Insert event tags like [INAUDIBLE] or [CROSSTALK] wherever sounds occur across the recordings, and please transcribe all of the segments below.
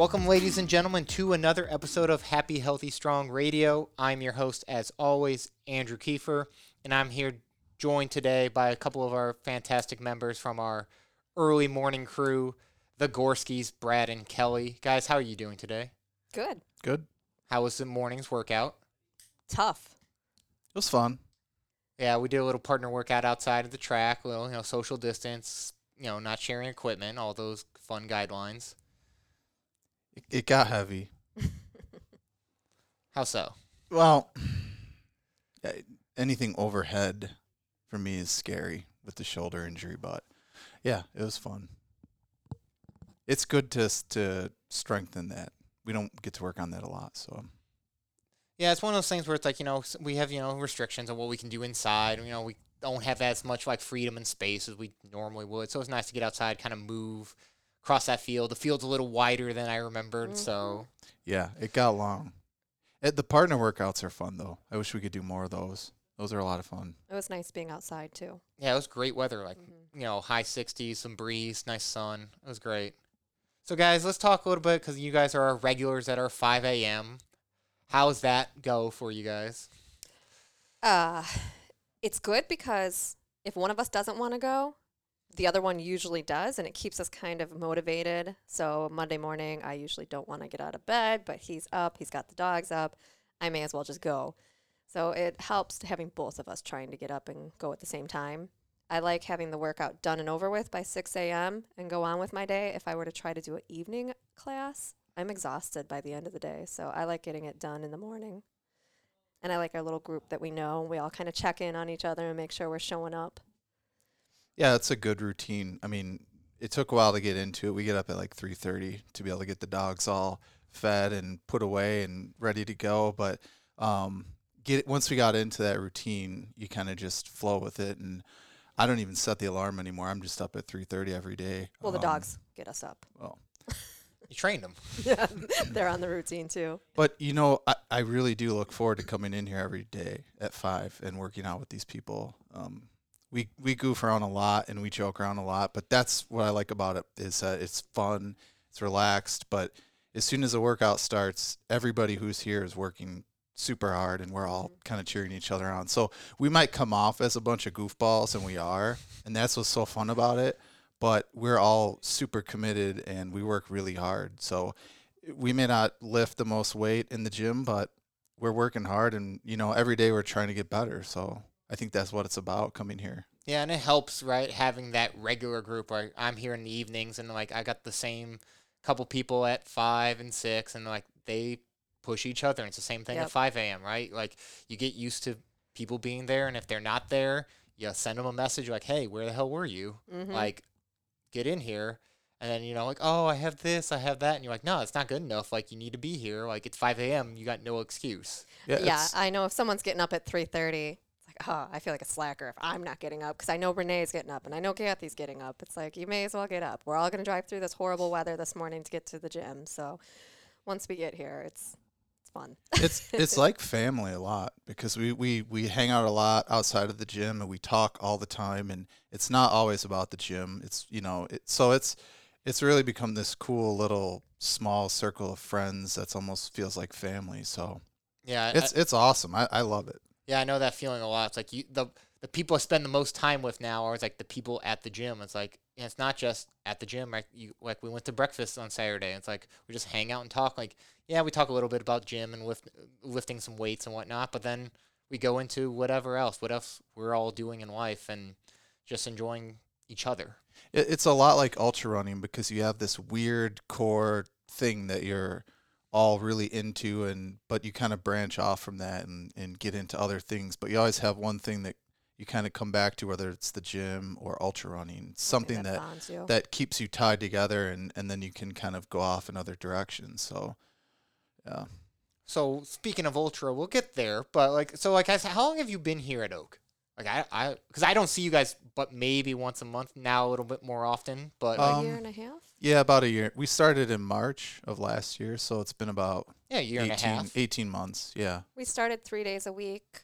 Welcome, ladies and gentlemen, to another episode of Happy, Healthy, Strong Radio. I'm your host, as always, Andrew Kiefer, and I'm here joined today by a couple of our fantastic members from our early morning crew, the Gorskys, Brad and Kelly. Guys, how are you doing today? Good. Good. How was the morning's workout? Tough. It was fun. Yeah, we did a little partner workout outside of the track, little, you know, social distance, you know, not sharing equipment, all those fun guidelines. It, it got heavy. [LAUGHS] How so? Well, [SIGHS] anything overhead for me is scary with the shoulder injury, but yeah, it was fun. It's good to to strengthen that. We don't get to work on that a lot, so Yeah, it's one of those things where it's like, you know, we have, you know, restrictions on what we can do inside. You know, we don't have as much like freedom and space as we normally would. So it's nice to get outside, kind of move across that field. The field's a little wider than I remembered. So yeah, it got long. It, the partner workouts are fun though. I wish we could do more of those. Those are a lot of fun. It was nice being outside too. yeah, it was great weather. Like, Mhm. you know, high 60s, some breeze, nice sun. It was great. So, guys, let's talk a little bit because you guys are our regulars at our 5 a.m. How's that go for you guys? Uh, it's good because if one of us doesn't want to go, the other one usually does, and it keeps us kind of motivated. So Monday morning, I usually don't want to get out of bed, but he's up, he's got the dogs up. I may as well just go. So it helps having both of us trying to get up and go at the same time. I like having the workout done and over with by 6 a.m. and go on with my day. If I were to try to do an evening class, I'm exhausted by the end of the day. So I like getting it done in the morning. And I like our little group that we know. We all kind of check in on each other and make sure we're showing up. Yeah, it's a good routine. I mean, it took a while to get into it. We get up at like 3:30 to be able to get the dogs all fed and put away and ready to go, but um get once we got into that routine, you kind of just flow with it and I don't even set the alarm anymore. I'm just up at 3:30 every day. Well, the Um, dogs get us up. Well, [LAUGHS] You trained them. [LAUGHS] Yeah, they're on the routine too. But you know, I, I really do look forward to coming in here every day at five and working out with these people. Um, we we goof around a lot and we joke around a lot, but that's what I like about it is that it's fun, it's relaxed. But as soon as the workout starts, everybody who's here is working super hard, and we're all mm-hmm. kind of cheering each other on. So we might come off as a bunch of goofballs, and we are, and that's what's so fun about it. But we're all super committed, and we work really hard. So we may not lift the most weight in the gym, but we're working hard and you know every day we're trying to get better. So I think that's what it's about coming here. Yeah, and it helps, right? Having that regular group. Right, I'm here in the evenings, and like I got the same couple people at five and six, and like they push each other. And it's the same thing Yep. at five a.m. Right? Like you get used to people being there, and if they're not there, you send them a message like, "Hey, where the hell were you? Mhm. Like, get in here." And then you know, like, "Oh, I have this, I have that," and you're like, "No, it's not good enough. Like, you need to be here. Like, it's five a.m. You got no excuse." yeah, it's- I know if someone's getting up at 3:30, it's like, oh, I feel like a slacker if I'm not getting up because I know Renee's getting up and I know Kathy's getting up. It's like you may as well get up. We're all gonna drive through this horrible weather this morning to get to the gym. So once we get here, it's it's fun. it's [LAUGHS] it's like family a lot because we, we we hang out a lot outside of the gym and we talk all the time and it's not always about the gym. It's you know it, so it's it's really become this cool little small circle of friends that's almost feels like family. So Yeah, I- it's it's awesome. I, I love it. Yeah, I know that feeling a lot. It's like you the the people I spend the most time with now are like the people at the gym. It's like and it's not just at the gym. Right? You like we went to breakfast on Saturday. It's like we just hang out and talk. Like yeah, we talk a little bit about gym and lift, lifting some weights and whatnot. But then we go into whatever else, what else we're all doing in life, and just enjoying each other. It's a lot like ultra running because you have this weird core thing that you're all really into and but you kind of branch off from that and, and get into other things but you always have one thing that you kind of come back to whether it's the gym or ultra running something that bonds you. that keeps you tied together and and then you can kind of go off in other directions so yeah So speaking of ultra, we'll get there. But like, so like, I said, how long have you been here at Oak? Like I, I, because I don't see you guys, but maybe once a month now, a little bit more often. But like, a Um, year and a half. Yeah about a year we started in march of last year so it's been about yeah, a year 18, and a half. 18 months yeah We started three days a week,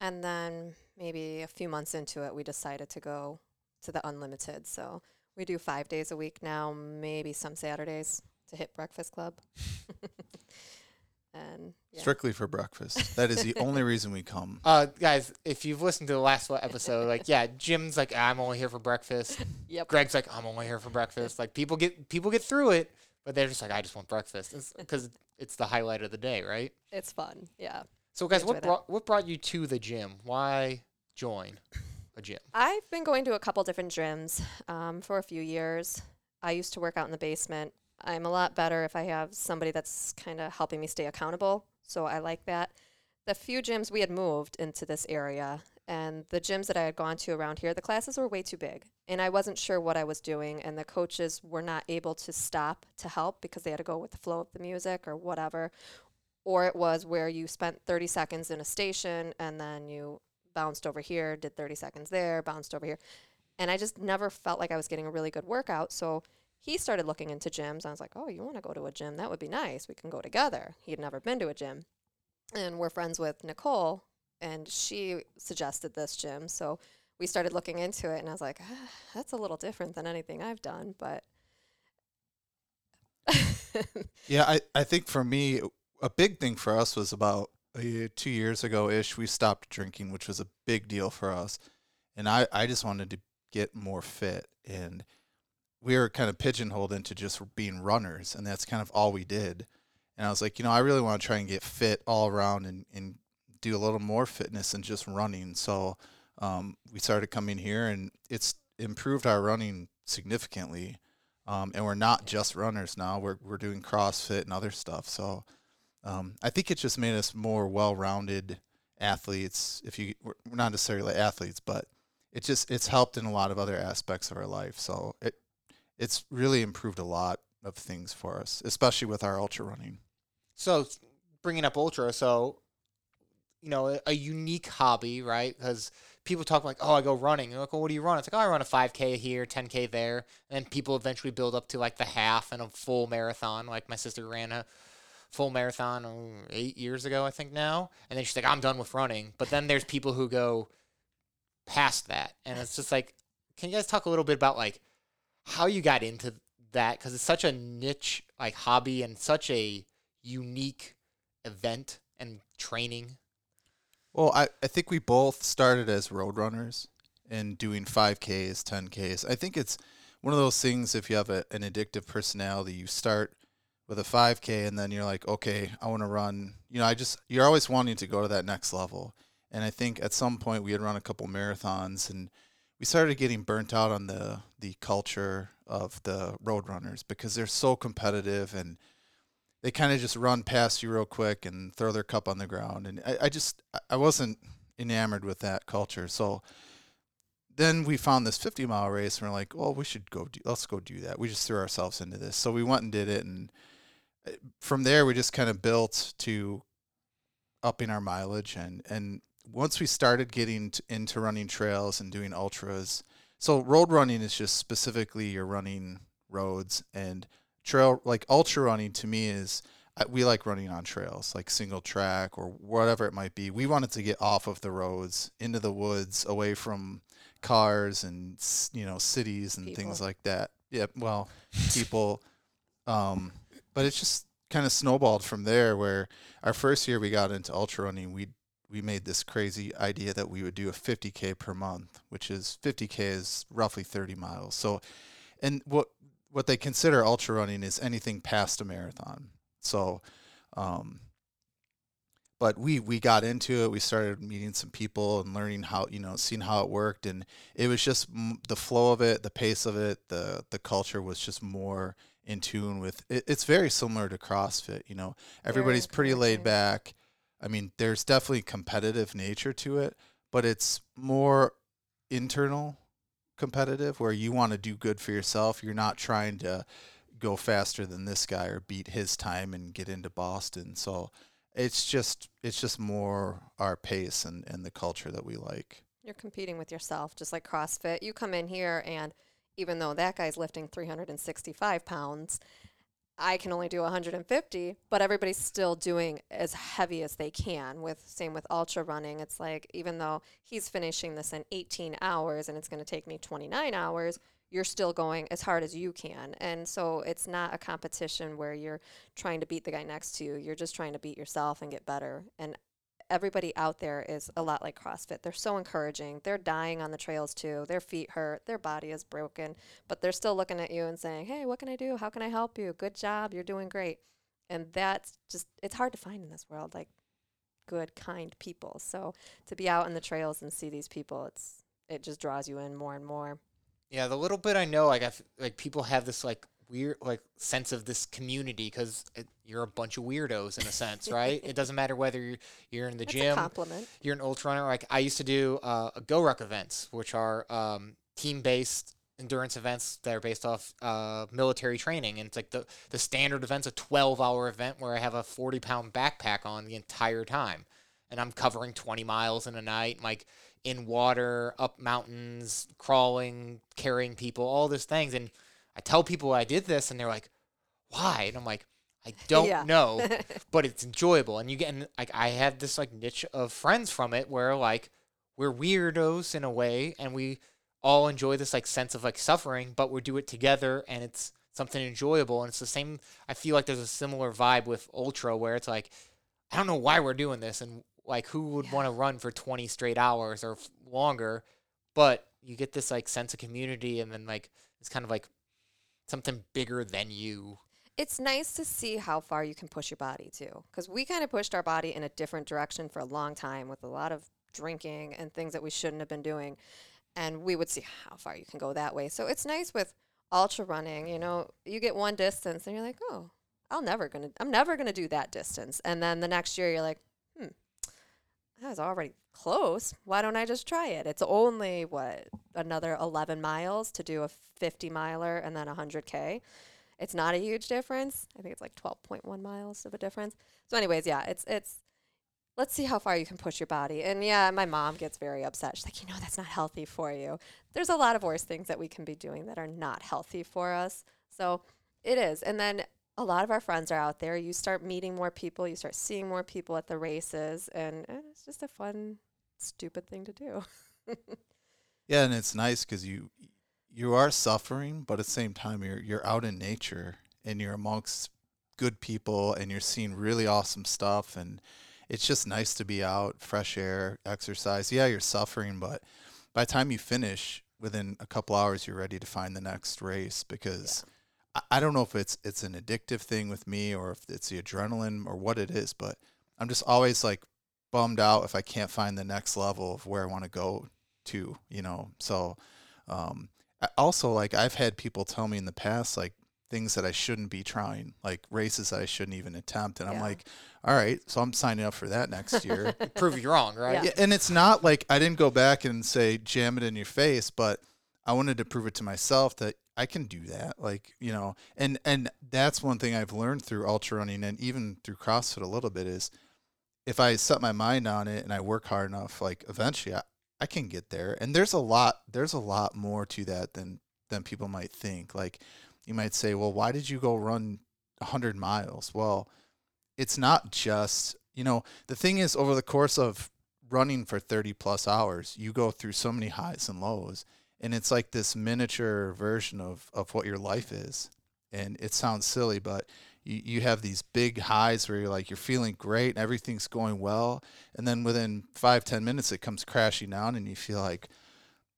and then maybe a few months into it, we decided to go to the unlimited. So we do five days a week now, maybe some Saturdays. to hit Breakfast Club. [LAUGHS] and yeah. Strictly for breakfast. That is the [LAUGHS] only reason we come. Uh, guys, if you've listened to the last episode, like, yeah, Jim's like, I'm only here for breakfast. [LAUGHS] Yep. Greg's like, I'm only here for breakfast. Like, people get people get through it, but they're just like, I just want breakfast, because [LAUGHS] it's the highlight of the day, right? It's fun. Yeah. So, guys, what brought what brought you to the gym? Why join a gym? I've been going to a couple different gyms um, for a few years. I used to work out in the basement. I'm a lot better if I have somebody that's kind of helping me stay accountable. So I like that. The few gyms we had moved into this area, and the gyms that I had gone to around here, the classes were way too big. And I wasn't sure what I was doing, and the coaches were not able to stop to help because they had to go with the flow of the music or whatever. Or it was where you spent 30 seconds in a station and then you bounced over here, did 30 seconds there, bounced over here. And I just never felt like I was getting a really good workout. So he started looking into gyms. I was like, oh, you want to go to a gym? That would be nice. We can go together. He had never been to a gym. And we're friends with Nicole, and she suggested this gym. So we started looking into it, and I was like, ah, that's a little different than anything I've done. But [LAUGHS] Yeah, I, I think for me, a big thing for us was about year, two years ago ish, we stopped drinking, which was a big deal for us. And I, I just wanted to get more fit. And we were kind of pigeonholed into just being runners. And that's kind of all we did. And I was like, you know, I really want to try and get fit all around and, and do a little more fitness than just running. So um, we started coming here and it's improved our running significantly. Um, and we're not just runners now. We're we're doing CrossFit and other stuff. So um, I think it just made us more well-rounded athletes. If you we're not necessarily athletes, but it just it's helped in a lot of other aspects of our life. So it it's really improved a lot of things for us, especially with our ultra running. So, bringing up ultra, so you know, a, unique hobby, right? Because people talk like, "Oh, I go running." You're like, "Well, what do you run?" It's like, "Oh, I run a 5K here, 10K there," and then people eventually build up to like the half and a full marathon. Like my sister ran a full marathon oh, eight years ago, I think now, and then she's like, "I'm done with running." But then there's people who go past that, and it's just like, can you guys talk a little bit about like how you got into that? Because it's such a niche like hobby and such a unique event and training. Well, I, I think we both started as road runners and doing 5Ks, 10Ks. I think it's one of those things if you have a, an addictive personality, you start with a 5K and then you're like, okay, I want to run. You know, I just, you're always wanting to go to that next level. And I think at some point we had run a couple marathons and we started getting burnt out on the, the culture of the road runners because they're so competitive and they kind of just run past you real quick and throw their cup on the ground. And I, I just, I- wasn't enamored with that culture. So then we found this 50 mile race and we're like, well, we should go, do, let's go do that. We just threw ourselves into this. So we went and did it. And uh, from there, we just kind of built to upping our mileage. And, and once we started getting t- into running trails and doing ultras, so road running is just specifically you're running roads and trail like ultra running to me is we like running on trails like single track or whatever it might be. We wanted to get off of the roads into the woods away from cars and you know cities and things like that. Yeah well people um but it's just kind of snowballed from there where our first year we got into ultra running we we made this crazy idea that we would do a 50k per month which is 50k is roughly 30 miles so and what what they consider ultra running is anything past a marathon. So, um, but we we got into it. We started meeting some people and learning how you know seeing how it worked, and it was just m- the flow of it, the pace of it, the the culture was just more in tune with. It, it's very similar to CrossFit. You know, everybody's pretty laid back. I mean, there's definitely competitive nature to it, but it's more internal competitive where you want to do good for yourself. You're not trying to go faster than this guy or beat his time and get into Boston. So it's just it's just more our pace and, and the culture that we like. You're competing with yourself, just like CrossFit. You come in here, and even though that guy's lifting 365 pounds, I can only do 150, but everybody's still doing as heavy as they can. With same with ultra running, it's like even though he's finishing this in 18 hours and it's going to take me 29 hours, you're still going as hard as you can. And so it's not a competition where you're trying to beat the guy next to you. You're just trying to beat yourself and get better. And everybody out there is a lot like CrossFit. They're so encouraging. They're dying on the trails too. Their feet hurt, their body is broken, but they're still looking at you and saying, "Hey, what can I do? How can I help you? Good job. You're doing great." And that's just it's hard to find in this world like good, kind people. So to be out in the trails and see these people, it's it just draws you in more and more. Yeah, the little bit I know, like I f- like people have this like weird like sense of this community because you're a bunch of weirdos in a sense, right? it doesn't matter whether you're, you're in the That's gym, compliment. you're an ultra runner. Like I used to do uh, Go Ruck events, which are um, team based endurance events that are based off uh, military training, and it's like the the standard event's a 12 hour event where I have a 40 pound backpack on the entire time, and I'm covering 20 miles in a night, like in water, up mountains, crawling, carrying people, all these things, and I tell people I did this, and they're like, "Why?" And I'm like, "I [LAUGHS] don't Yeah. know, [LAUGHS] but it's enjoyable." And you get, and, like, I have this like niche of friends from it where like we're weirdos in a way, and we all enjoy this like sense of like suffering, but we do it together, and it's something enjoyable. And it's the same. I feel like there's a similar vibe with ultra where it's like, I don't know why we're doing this, and like who would Yeah. want to run for 20 straight hours or f- longer, but you get this like sense of community, and then like it's kind of like something bigger than you. it's nice to see how far you can push your body too because we kind of pushed our body in a different direction for a long time with a lot of drinking and things that we shouldn't have been doing and we would see how far you can go that way so it's nice with ultra running you know you get one distance and you're like oh i'll never gonna i'm never gonna do that distance and then the next year you're like that was already close why don't i just try it it's only what another 11 miles to do a 50 miler and then a 100k it's not a huge difference. I think it's like 12.1 miles of a difference. So, anyways, yeah, it's it's. Let's see how far you can push your body. And yeah, my mom gets very upset. She's like, you know, that's not healthy for you. There's a lot of worse things that we can be doing that are not healthy for us. So it is. And then a lot of our friends are out there. You start meeting more people. You start seeing more people at the races, and, and it's just a fun, stupid thing to do. [LAUGHS] Yeah, and it's nice because you you are suffering, but at the same time you're you're out in nature and you're amongst good people and you're seeing really awesome stuff and it's just nice to be out, fresh air, exercise. Yeah, you're suffering, but by the time you finish, within a couple hours, you're ready to find the next race because I, I don't know if it's it's an addictive thing with me or if it's the adrenaline or what it is, but I'm just always like bummed out if I can't find the next level of where I want to go to, you know. So um I- also like I've had people tell me in the past like things that I shouldn't be trying, like races that I shouldn't even attempt and I'm like, all right, so I'm signing up for that next year. [LAUGHS] Prove you wrong, right? Yeah. Yeah, and it's not like I didn't go back and say jam it in your face, but I wanted to prove it to myself that I can do that. Like, you know, and and that's one thing I've learned through ultra running and even through CrossFit a little bit is if I set my mind on it and I work hard enough, like eventually I, I can get there. And there's a lot there's a lot more to that than than people might think. Like you might say, "Well, why did you go run 100 miles?" Well, it's not just, you know, the thing is over the course of running for 30 plus hours, you go through so many highs and lows. And it's like this miniature version of, of what your life is. And it sounds silly, but you, you have these big highs where you're like, you're feeling great and everything's going well. And then within five ten minutes, it comes crashing down and you feel like,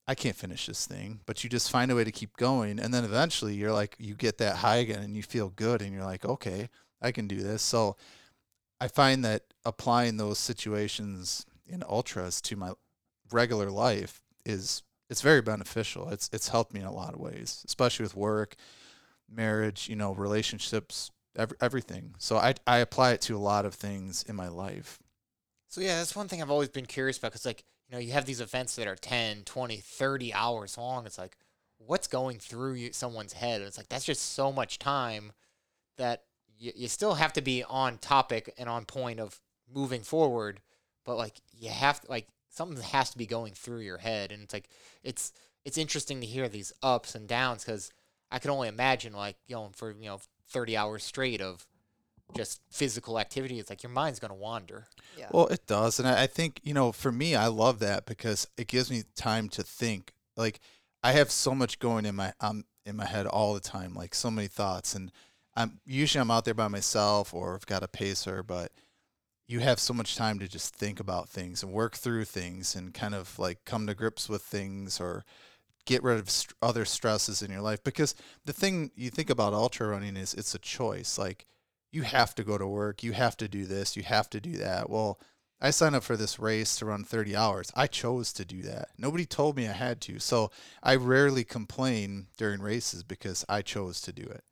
I can't finish this thing. But you just find a way to keep going. And then eventually you're like, you get that high again and you feel good and you're like, okay, I can do this. So I find that applying those situations in ultras to my regular life is it's very beneficial. It's it's helped me in a lot of ways, especially with work, marriage, you know, relationships, every, everything. So I I apply it to a lot of things in my life. So yeah, that's one thing I've always been curious about because like, you know, you have these events that are 10, 20, 30 hours long. It's like what's going through you, someone's head? And It's like that's just so much time that you, you still have to be on topic and on point of moving forward, but like you have to like something has to be going through your head and it's like it's it's interesting to hear these ups and downs cuz I can only imagine like going for, you know, 30 hours straight of just physical activity. It's like your mind's going to wander. Yeah. Well, it does, and I, I think you know, for me, I love that because it gives me time to think. Like I have so much going in my um in my head all the time, like so many thoughts, and I'm usually I'm out there by myself or I've got a pacer, but you have so much time to just think about things and work through things and kind of like come to grips with things or get rid of st- other stresses in your life. Because the thing you think about ultra running is it's a choice. Like you have to go to work. You have to do this. You have to do that. Well i signed up for this race to run 30 hours. I chose to do that. Nobody told me i had to. So i rarely complain during races because i chose to do it.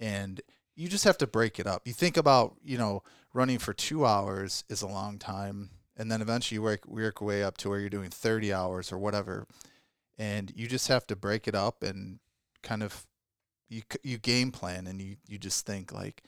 And you just have to break it up. You think about you know running for two hours is a long time and then eventually you work, work your way up to where you're doing 30 hours or whatever and you just have to break it up and kind of you you game plan and you you just think like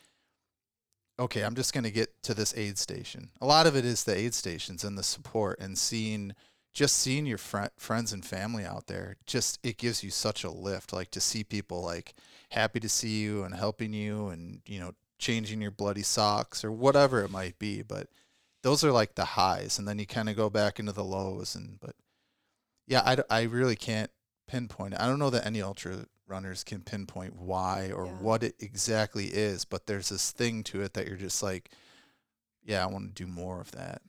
okay i'm just going to get to this aid station. A lot of it is the aid stations and the support and seeing just seeing your fr- friends and family out there just it gives you such a lift like to see people like happy to see you and helping you and you know changing your bloody socks or whatever it might be but those are like the highs and then you kind of go back into the lows and but yeah, I, I really can't pinpoint it. I don't know that any ultra runners can pinpoint why or Yeah. what it exactly is, but there's this thing to it that you're just like, yeah, I want to do more of that.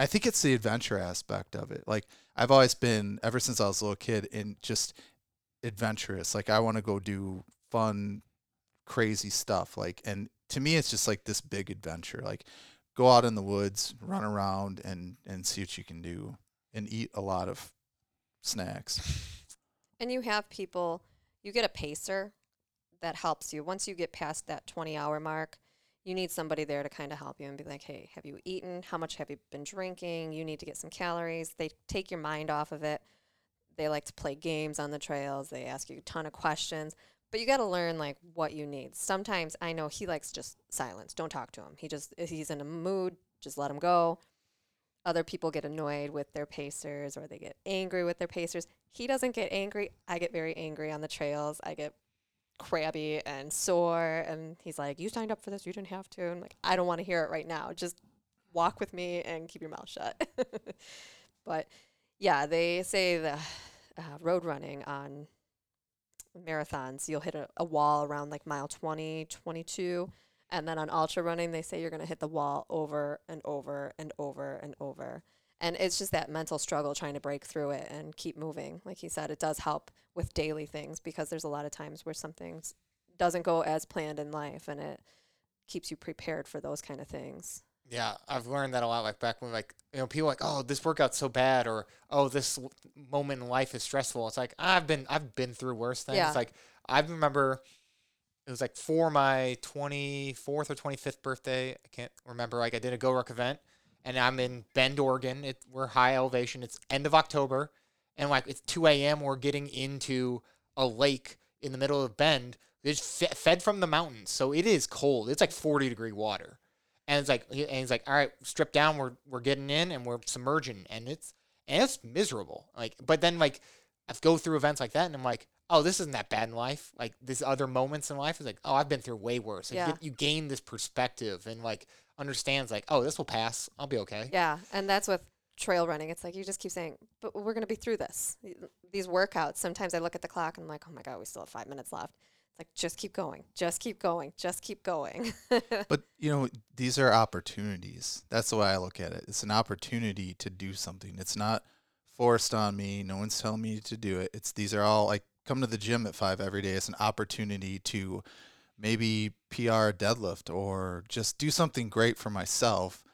I think it's the adventure aspect of it. Like I've always been ever since I was a little kid in just adventurous. Like I want to go do fun, crazy stuff. Like and to me it's just like this big adventure. Like go out in the woods, run around and and see what you can do and eat a lot of snacks. And you have people, you get a pacer that helps you. Once you get past that 20 hour mark, you need somebody there to kind of help you and be like, hey, have you eaten? How much have you been drinking? You need to get some calories. They take your mind off of it. They like to play games on the trails. They ask you a ton of questions, but you got to learn like what you need. Sometimes I know he likes just silence. Don't talk to him. He just, if he's in a mood, just let him go. Other people get annoyed with their pacers or they get angry with their pacers. He doesn't get angry. I get very angry on the trails. I get crabby and sore. And he's like, You signed up for this. You didn't have to. And I'm like, I don't want to hear it right now. Just walk with me and keep your mouth shut. [LAUGHS] but yeah, they say the uh, road running on marathons, you'll hit a, a wall around like mile 20, 22. And then on ultra running, they say you're going to hit the wall over and over and over and over. And it's just that mental struggle trying to break through it and keep moving. Like he said, it does help with daily things because there's a lot of times where something doesn't go as planned in life and it keeps you prepared for those kind of things. Yeah, I've learned that a lot. Like back when, like you know, people are like, oh, this workout's so bad, or oh, this moment in life is stressful. It's like I've been, I've been through worse things. Yeah. Like I remember, it was like for my twenty fourth or twenty fifth birthday. I can't remember. Like I did a Go Ruck event, and I'm in Bend, Oregon. It we're high elevation. It's end of October, and like it's two a.m. We're getting into a lake in the middle of Bend. It's fe- fed from the mountains, so it is cold. It's like forty degree water and it's like and he's like all right strip down we're we're getting in and we're submerging and it's and it's miserable like but then like i go through events like that and i'm like oh this isn't that bad in life like these other moments in life is like oh i've been through way worse like, Yeah. you, get- you gain this perspective and like understands like oh this will pass i'll be okay Yeah, and that's with trail running. It's like you just keep saying, "But we're going to be through this." These workouts. Sometimes I look at the clock and I'm like, "Oh my god, we still have five minutes left." It's like just keep going, just keep going, just keep going. [LAUGHS] But you know, these are opportunities. That's the way I look at it. It's an opportunity to do something. It's not forced on me. No one's telling me to do it. It's these are all like come to the gym at five every day. It's an opportunity to maybe PR deadlift or just do something great for myself.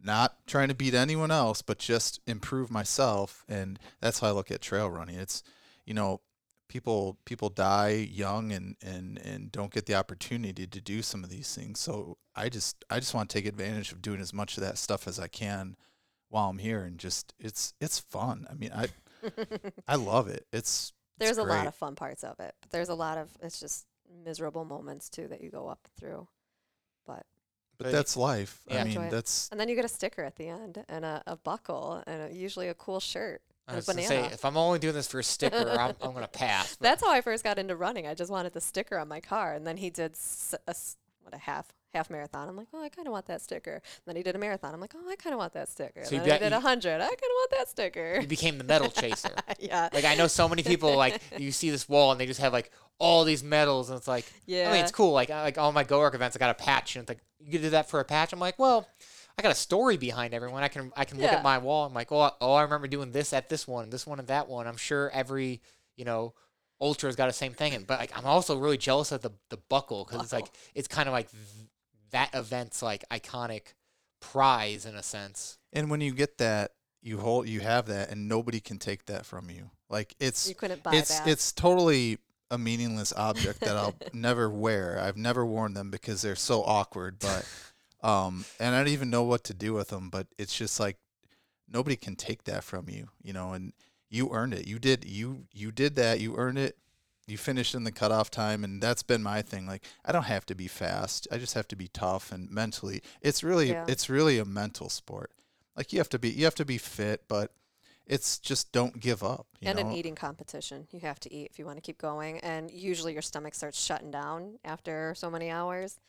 Not trying to beat anyone else, but just improve myself. And that's how I look at trail running. It's you know, people people die young and and and don't get the opportunity to do some of these things so i just i just want to take advantage of doing as much of that stuff as i can while i'm here and just it's it's fun i mean i [LAUGHS] i love it it's there's it's a lot of fun parts of it, but there's a lot of it's just miserable moments too that you go up through. But but But that's life yeah. i mean Enjoy it. that's and then you get a sticker at the end and a, a buckle and a, usually a cool shirt. I and a was gonna say if i'm only doing this for a sticker i'm, I'm gonna [LAUGHS] pass but That's how I first got into running. I just wanted the sticker on my car, and then he did s- a s- what a half half marathon. I'm like, oh, I kind of want that sticker. then he did a marathon. I'm like, oh, I kind of want that sticker. So then he did a hundred. I kind of want that sticker. You became the medal chaser. [LAUGHS] yeah. Like I know so many people like you see this wall and they just have like all these medals and it's like Yeah. I mean it's cool like I- like all my Go Ruck events I got a patch and it's like you did that for a patch I'm like well I got a story behind everyone I can I can look Yeah. at my wall I'm like oh I- oh I remember doing this at this one this one and that one I'm sure every you know ultra's got the same thing and but like I'm also really jealous of the the buckle because it's like it's kind of like th- that event's like iconic prize in a sense And when you get that, you hold, you have that, and nobody can take that from you. Like it's You couldn't buy it's that. it's totally a meaningless object that I'll [LAUGHS] never wear. I've never worn them because they're so awkward. But [LAUGHS] um, and I don't even know what to do with them. But it's just like nobody can take that from you, you know. And you earned it. You did you you did that. You earned it. You finished in the cutoff time, and that's been my thing. Like I don't have to be fast. I just have to be tough and mentally. It's really Yeah. it's really a mental sport. Like you have to be you have to be fit, but it's just don't give up. You and know? an eating competition. You have to eat if you want to keep going. And usually your stomach starts shutting down after so many hours.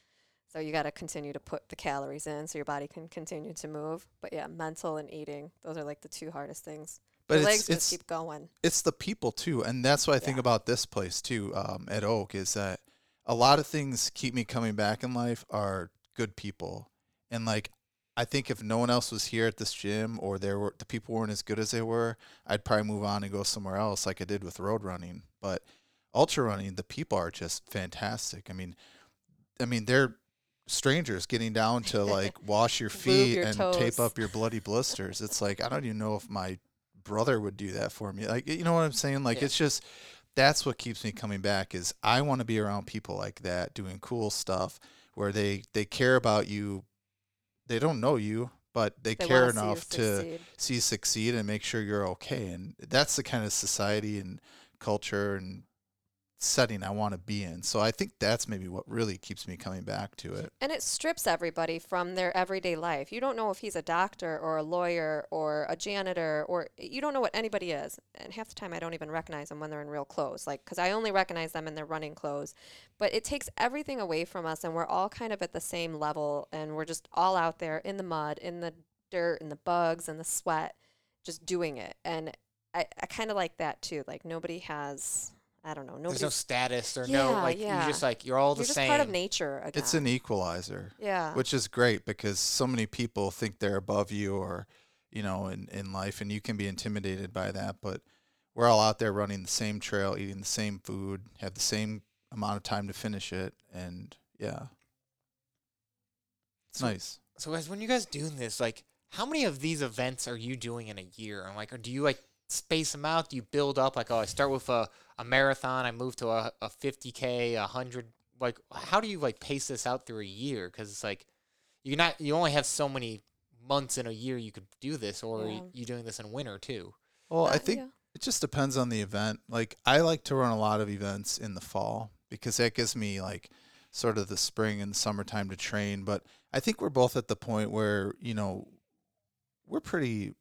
So you got to continue to put the calories in so your body can continue to move. But yeah, mental and eating, those are like the two hardest things. But it's, legs it's keep going. it's the people too, and that's what I think Yeah. about this place too. Um, at Oak is that a lot of things keep me coming back in life are good people, and like I think if no one else was here at this gym or there were the people weren't as good as they were, I'd probably move on and go somewhere else like I did with road running. But ultra running, the people are just fantastic. I mean, I mean they're strangers getting down to like wash your [LAUGHS] feet your and toes. tape up your bloody blisters. It's like I don't even know if my brother would do that for me. Like you know what I'm saying? Like Yeah. it's just that's what keeps me coming back is I want to be around people like that doing cool stuff where they they care about you. They don't know you, but they, They care wanna see enough to succeed. see you succeed and make sure you're okay. And that's the kind of society and culture and setting I want to be in. So I think that's maybe what really keeps me coming back to it. And it strips everybody from their everyday life. You don't know if he's a doctor or a lawyer or a janitor or you don't know what anybody is. And half the time I don't even recognize them when they're in real clothes. Like cuz I only recognize them in their running clothes. But it takes everything away from us and we're all kind of at the same level and we're just all out there in the mud, in the dirt, in the bugs and the sweat just doing it. And I, I kind of like that too. Like nobody has I don't know, there's no status or no like yeah. you just like you're all the you're just same part of nature again. It's an equalizer. yeah. which is great because so many people think they're above you or you know in, in life and you can be intimidated by that but we're all out there running the same trail eating the same food have the same amount of time to finish it and yeah it's So- nice So guys, when you guys doing this, like, how many of these events are you doing in a year? And like, or do you like space them out? Do you build up? Like, oh, I start with a, a marathon, I move to a, a 50k, a hundred. Like, how do you like pace this out through a year? Because it's like, you're not, you only have so many months in a year you could do this, or Yeah. you doing this in winter too. well i Uh, think yeah. it just depends on the event like i like to run a lot of events in the fall because that gives me like sort of the spring and summertime to train but i think we're both at the point where you know we're pretty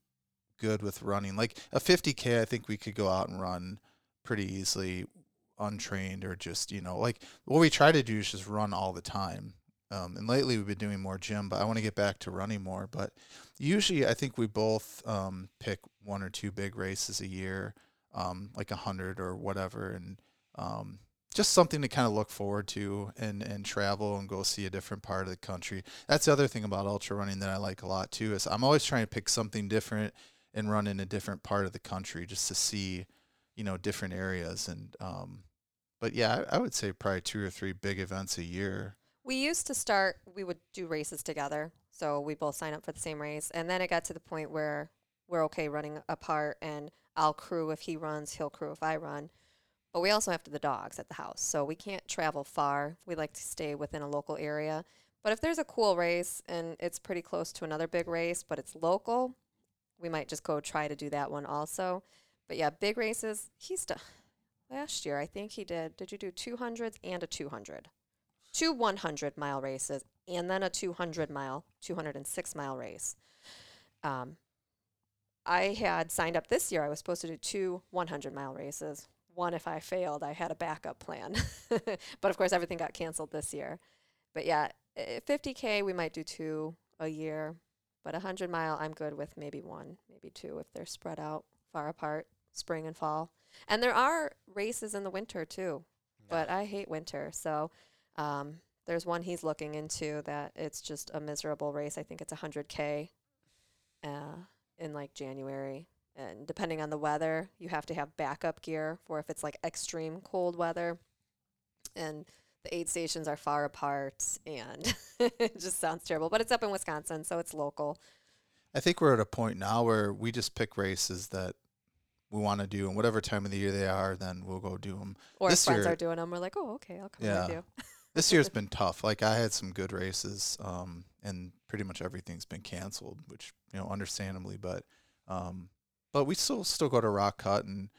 good with running like a 50k i think we could go out and run pretty easily untrained or just you know like what we try to do is just run all the time um, and lately we've been doing more gym but i want to get back to running more but usually i think we both um, pick one or two big races a year um, like a hundred or whatever and um, just something to kind of look forward to and, and travel and go see a different part of the country. That's the other thing about ultra running that i like a lot too is i'm always trying to pick something different and run in a different part of the country just to see you know different areas and um, but yeah I, I would say probably two or three big events a year We used to start, we would do races together. So we both sign up for the same race. And then it got to the point where we're okay running apart and I'll crew if he runs, he'll crew if I run. But we also have to the dogs at the house. So we can't travel far. We like to stay within a local area. But if there's a cool race and it's pretty close to another big race, but it's local, we might just go try to do that one also. But yeah, big races, he's done. Last year, I think he did. Did you do 200s and a 200? two 100 mile races and then a 200 mile 206 mile race um, i had signed up this year i was supposed to do two 100 mile races one if i failed i had a backup plan [LAUGHS] but of course everything got canceled this year but yeah eh, 50k we might do two a year, but a 100 mile I'm good with maybe one, maybe two if they're spread out far apart, spring and fall. And there are races in the winter too, but I hate winter. So um, there's one he's looking into that it's just a miserable race. I think it's 100k uh, in like January. And depending on the weather, you have to have backup gear for if it's like extreme cold weather. And the aid stations are far apart, and [LAUGHS] it just sounds terrible. But it's up in Wisconsin, so it's local. I think we're at a point now where we just pick races that we want to do, and whatever time of the year they are, then we'll go do them. Or This if friends year- are doing them, we're like, oh, okay, I'll come Yeah. with you. [LAUGHS] This year's been tough. Like I had some good races, um, and pretty much everything's been canceled, which you know, understandably. But, um, but we still still go to Rock Cut and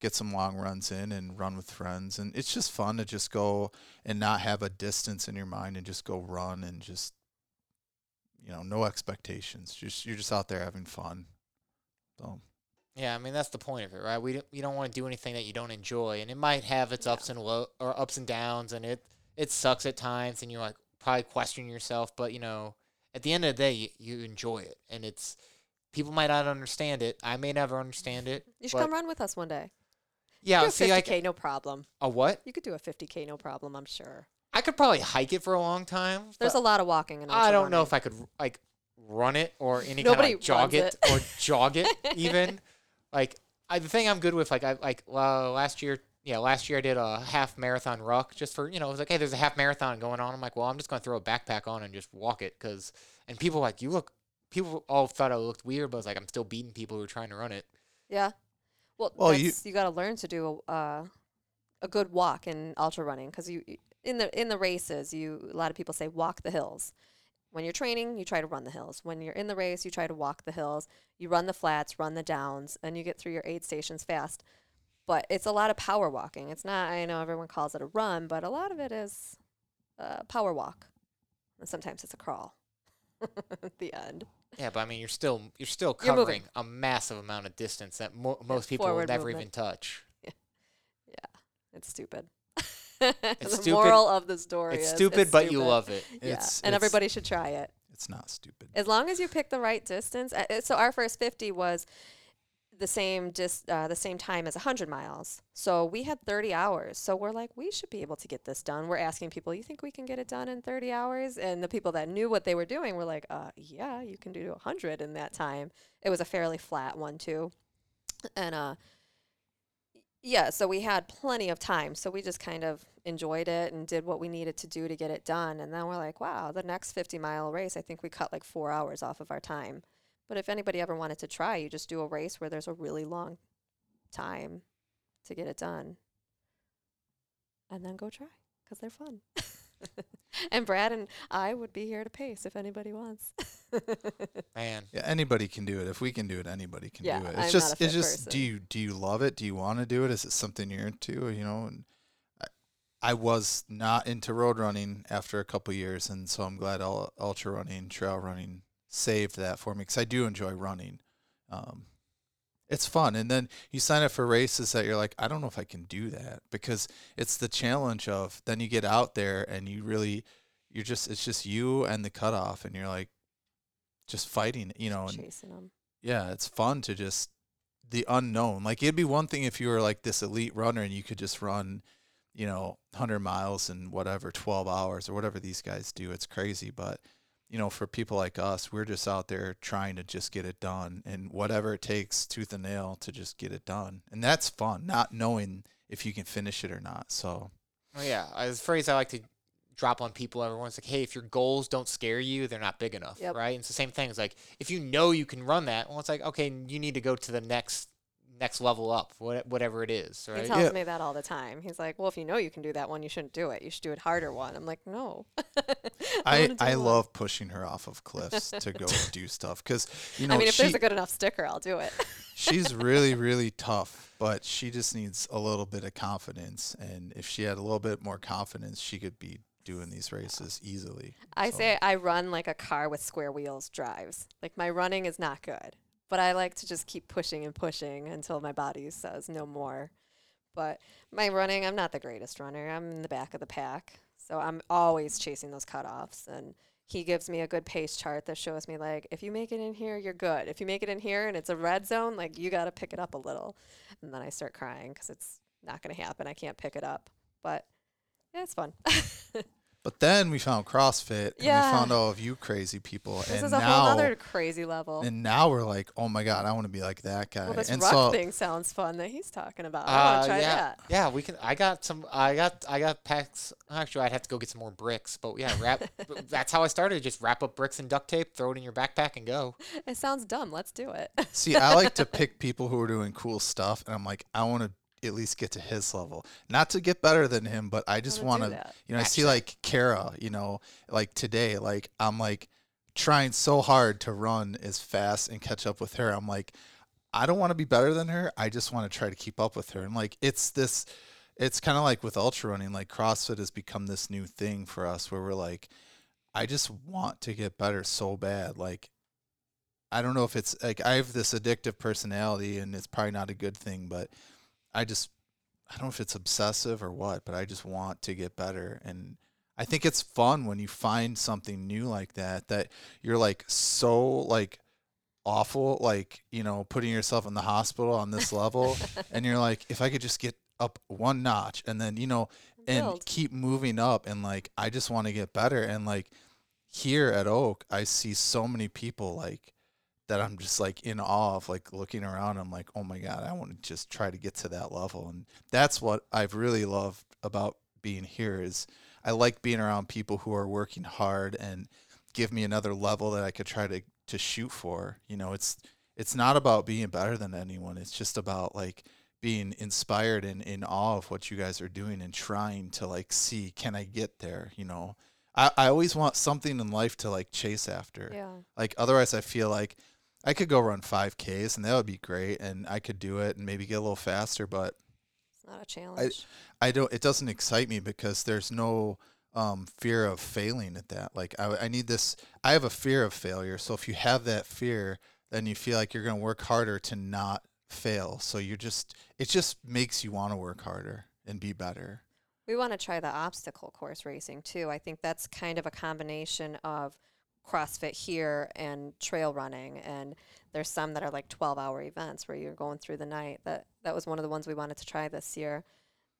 get some long runs in and run with friends, and it's just fun to just go and not have a distance in your mind and just go run and just, you know, no expectations. Just you're just out there having fun. So Yeah, I mean that's the point of it, right? We don't, you don't want to do anything that you don't enjoy, and it might have its Yeah. ups and low or ups and downs, and it it sucks at times, and you're like probably questioning yourself, but you know, at the end of the day, you, you enjoy it, and it's people might not understand it. I may never understand it. You should come run with us one day. Yeah, do a see, 50k, like no problem. a what? You could do a 50k, no problem. I'm sure. I could probably hike it for a long time. There's a lot of walking and I don't know if I could like run it or any kind Nobody of like jog runs it, or jog it [LAUGHS] even. Like I, the thing I'm good with, like I like well, last year, yeah, last year I did a half marathon ruck just for you know, it was like hey, there's a half marathon going on. I'm like, well, I'm just gonna throw a backpack on and just walk it, cause and people like you look, people all thought I looked weird, but I was like I'm still beating people who are trying to run it. Yeah. Well, Well, you- you, got to learn to do a, uh, a good walk in ultra running because you in the in the races you a lot of people say walk the hills. When you're training, you try to run the hills. When you're in the race, you try to walk the hills. You run the flats, run the downs, and you get through your aid stations fast. But it's a lot of power walking. It's not. I know everyone calls it a run, but a lot of it is uh, power walk. And sometimes it's a crawl at [LAUGHS] the end. Yeah, but I mean, you're still you're still You're covering a massive amount of distance that mo- most people will never movement. even touch. Yeah. [LAUGHS] Yeah. It's stupid. [LAUGHS] the stupid. moral of the story It's is stupid, but you love it. Yeah, It's- and it's- everybody should try it it's not stupid. as long as you pick the right distance. Uh, so our first fifty was the same dis- uh, the same time as hundred miles. So we had thirty hours. So we're like, we should be able to get this done. We're asking people, you think we can get it done in thirty hours? And the people that knew what they were doing were like, uh, yeah, you can do hundred in that time. It was a fairly flat one too, and uh. Yeah, so we had plenty of time. So we just kind of enjoyed it and did what we needed to do to get it done. And then we're like, wow, the next 50 mile race, I think we cut like four hours off of our time. But if anybody ever wanted to try, you just do a race where there's a really long time to get it done. And then go try because they're fun. [LAUGHS] [LAUGHS] and Brad and I would be here to pace if anybody wants. [LAUGHS] Man, Yeah, anybody can do it. If we can do it, anybody can Yeah, do it. I'm It's just it's just do you do you love it? Do you want to do it? Is it something you're into? You know, and I, I was not into road running after a couple years, and so I'm glad ul- ultra running, trail running saved that for me because I do enjoy running. Um, it's fun, and then you sign up for races that you're like, I don't know if I can do that because it's the challenge of then you get out there and you really you're just it's just you and the cutoff, and you're like just fighting, you know, and Chasing them. yeah, it's fun to just the unknown. Like it'd be one thing if you were like this elite runner and you could just run, you know, 100 miles in whatever 12 hours or whatever these guys do. It's crazy, but you know, for people like us, we're just out there trying to just get it done and whatever it takes tooth and nail to just get it done. And that's fun, not knowing if you can finish it or not. So, Oh yeah, I- it's a phrase I like to drop on people. Everyone's like, "Hey, if your goals don't scare you, they're not big enough, Yep. right?" And it's the same thing. It's like if you know you can run that, well, it's like okay, you need to go to the next next level up, whatever it is, He tells Yeah. me that all the time. He's like, "Well, if you know you can do that one, you shouldn't do it. You should do a harder one." I'm like, "No." [LAUGHS] I, wanna I love pushing her off of cliffs to go [LAUGHS] do stuff because, you know, I mean, if she, there's a good enough sticker, I'll do it. [LAUGHS] she's really really tough but she just needs a little bit of confidence and if she had a little bit more confidence she could be doing these races easily I So- say I run like a car with square wheels drives. Like my running is not good, but I like to just keep pushing and pushing until my body says no more. But my running, I'm not the greatest runner. I'm in the back of the pack. So I'm always chasing those cutoffs. And he gives me a good pace chart that shows me, like, if you make it in here, you're good. If you make it in here and it's a red zone, like, you got to pick it up a little. And then I start crying because it's not going to happen. I can't pick it up. But yeah, it's fun. [LAUGHS] But then we found CrossFit and Yeah. we found all of you crazy people. this and is a now, whole other crazy level. and now we're like, oh my god, I want to be like that guy. well, this and ruck so thing sounds fun that he's talking about. I Uh, want to try yeah, that. yeah, we can. I got some. I got. I got packs. Actually, I'd have to go get some more bricks. But yeah, wrap. [LAUGHS] that's how I started. Just wrap up bricks and duct tape, throw it in your backpack, and go. It sounds dumb. Let's do it. see, I like to [LAUGHS] pick people who are doing cool stuff, and I'm like, I want to at least get to his level, not to get better than him, but I just want to. You know, I see like Kara. You know, like today, like I'm like trying so hard to run as fast and catch up with her. I'm like, I don't want to be better than her. I just want to try to keep up with her. And like, it's this. It's kind of like with ultra running. Like CrossFit has become this new thing for us, where we're like, I just want to get better so bad. Like, I don't know if it's like I have this addictive personality, and it's probably not a good thing, but I just I don't know if it's obsessive or what, but I just want to get better. And I think it's fun when you find something new like that that you're like so like awful, like, you know, putting yourself in the hospital on this level [LAUGHS] and you're like, if I could just get up one notch and then, you know, and Build. keep moving up and like I just want to get better and like here at Oak, I see so many people like that I'm just like in awe of like looking around. I'm like, oh my God, I want to just try to get to that level. And that's what I've really loved about being here is I like being around people who are working hard and give me another level that I could try to, to shoot for. You know, it's it's not about being better than anyone. It's just about like being inspired and in awe of what you guys are doing and trying to like see can I get there, you know. I, I always want something in life to like chase after. Yeah. Like otherwise, I feel like I could go run 5Ks and that would be great, and I could do it and maybe get a little faster. But It's not a challenge. I don't. It doesn't excite me because there's no um, fear of failing at that. Like I, I need this. I have a fear of failure. So if you have that fear, then you feel like you're going to work harder to not fail. So you're just. It just makes you want to work harder and be better. We want to try the obstacle course racing too. I think that's kind of a combination of CrossFit here and trail running. And there's some that are like 12 hour events where you're going through the night. That that was one of the ones we wanted to try this year.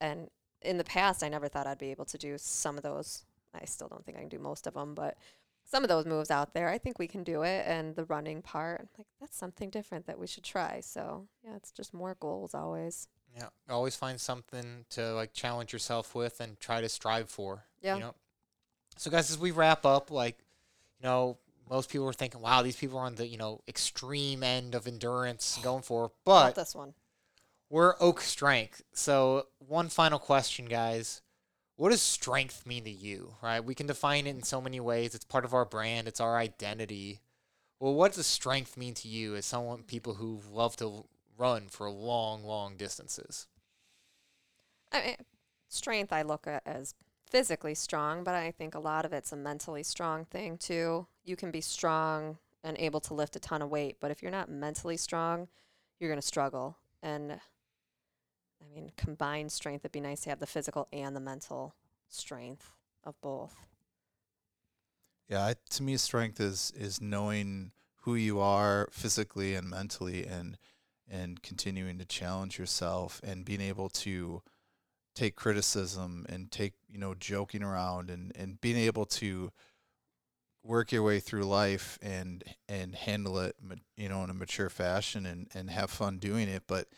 And in the past, I never thought I'd be able to do some of those. I still don't think I can do most of them, but some of those moves out there, I think we can do it. And the running part, I'm like that's something different that we should try. So yeah, it's just more goals always. Yeah, always find something to like challenge yourself with and try to strive for. Yeah. You know. So guys, as we wrap up, like, you know, most people are thinking, "Wow, these people are on the you know extreme end of endurance going for," Not but this one. we're oak strength. So one final question, guys. What does strength mean to you? Right? We can define it in so many ways. It's part of our brand. It's our identity. Well, what does strength mean to you as someone people who love to run for long, long distances? I mean, strength I look at as physically strong, but I think a lot of it's a mentally strong thing too. You can be strong and able to lift a ton of weight, but if you're not mentally strong, you're going to struggle. And I mean, combined strength, it'd be nice to have the physical and the mental strength of both. Yeah, I, to me, strength is is knowing who you are physically and mentally, and and continuing to challenge yourself, and being able to take criticism and take you know joking around, and and being able to work your way through life and and handle it you know in a mature fashion and and have fun doing it, but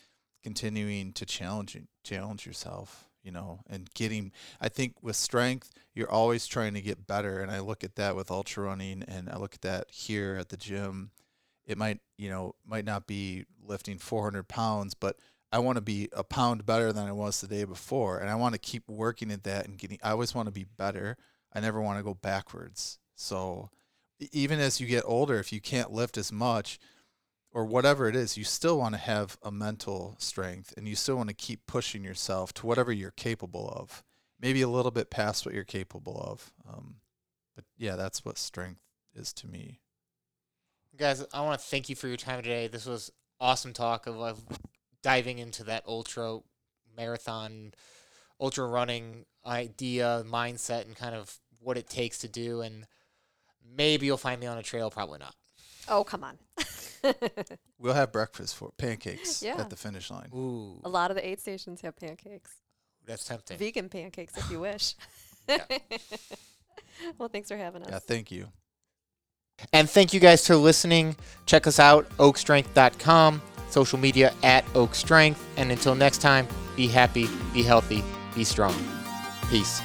continuing to challenge challenge yourself you know and getting i think with strength you're always trying to get better and i look at that with ultra running and i look at that here at the gym. It might you know might not be lifting 400 pounds but i want to be a pound better than i was the day before and i want to keep working at that and getting i always want to be better i never want to go backwards so even as you get older if you can't lift as much or whatever it is, you still want to have a mental strength and you still want to keep pushing yourself to whatever you're capable of. Maybe a little bit past what you're capable of. Um, but yeah, that's what strength is to me. Guys, I want to thank you for your time today. This was awesome talk of, of diving into that ultra marathon ultra running idea, mindset, and kind of what it takes to do. And maybe you'll find me on a trail. Probably not. Oh, come on. [LAUGHS] We'll have breakfast for pancakes Yeah. at the finish line. Ooh, A lot of the aid stations have pancakes. that's tempting. Vegan pancakes, if you wish. Yeah. [LAUGHS] well, thanks for having us. Yeah, thank you. And thank you guys for listening. Check us out, oakstrength.com, social media at oakstrength. And until next time, be happy, be healthy, be strong. Peace.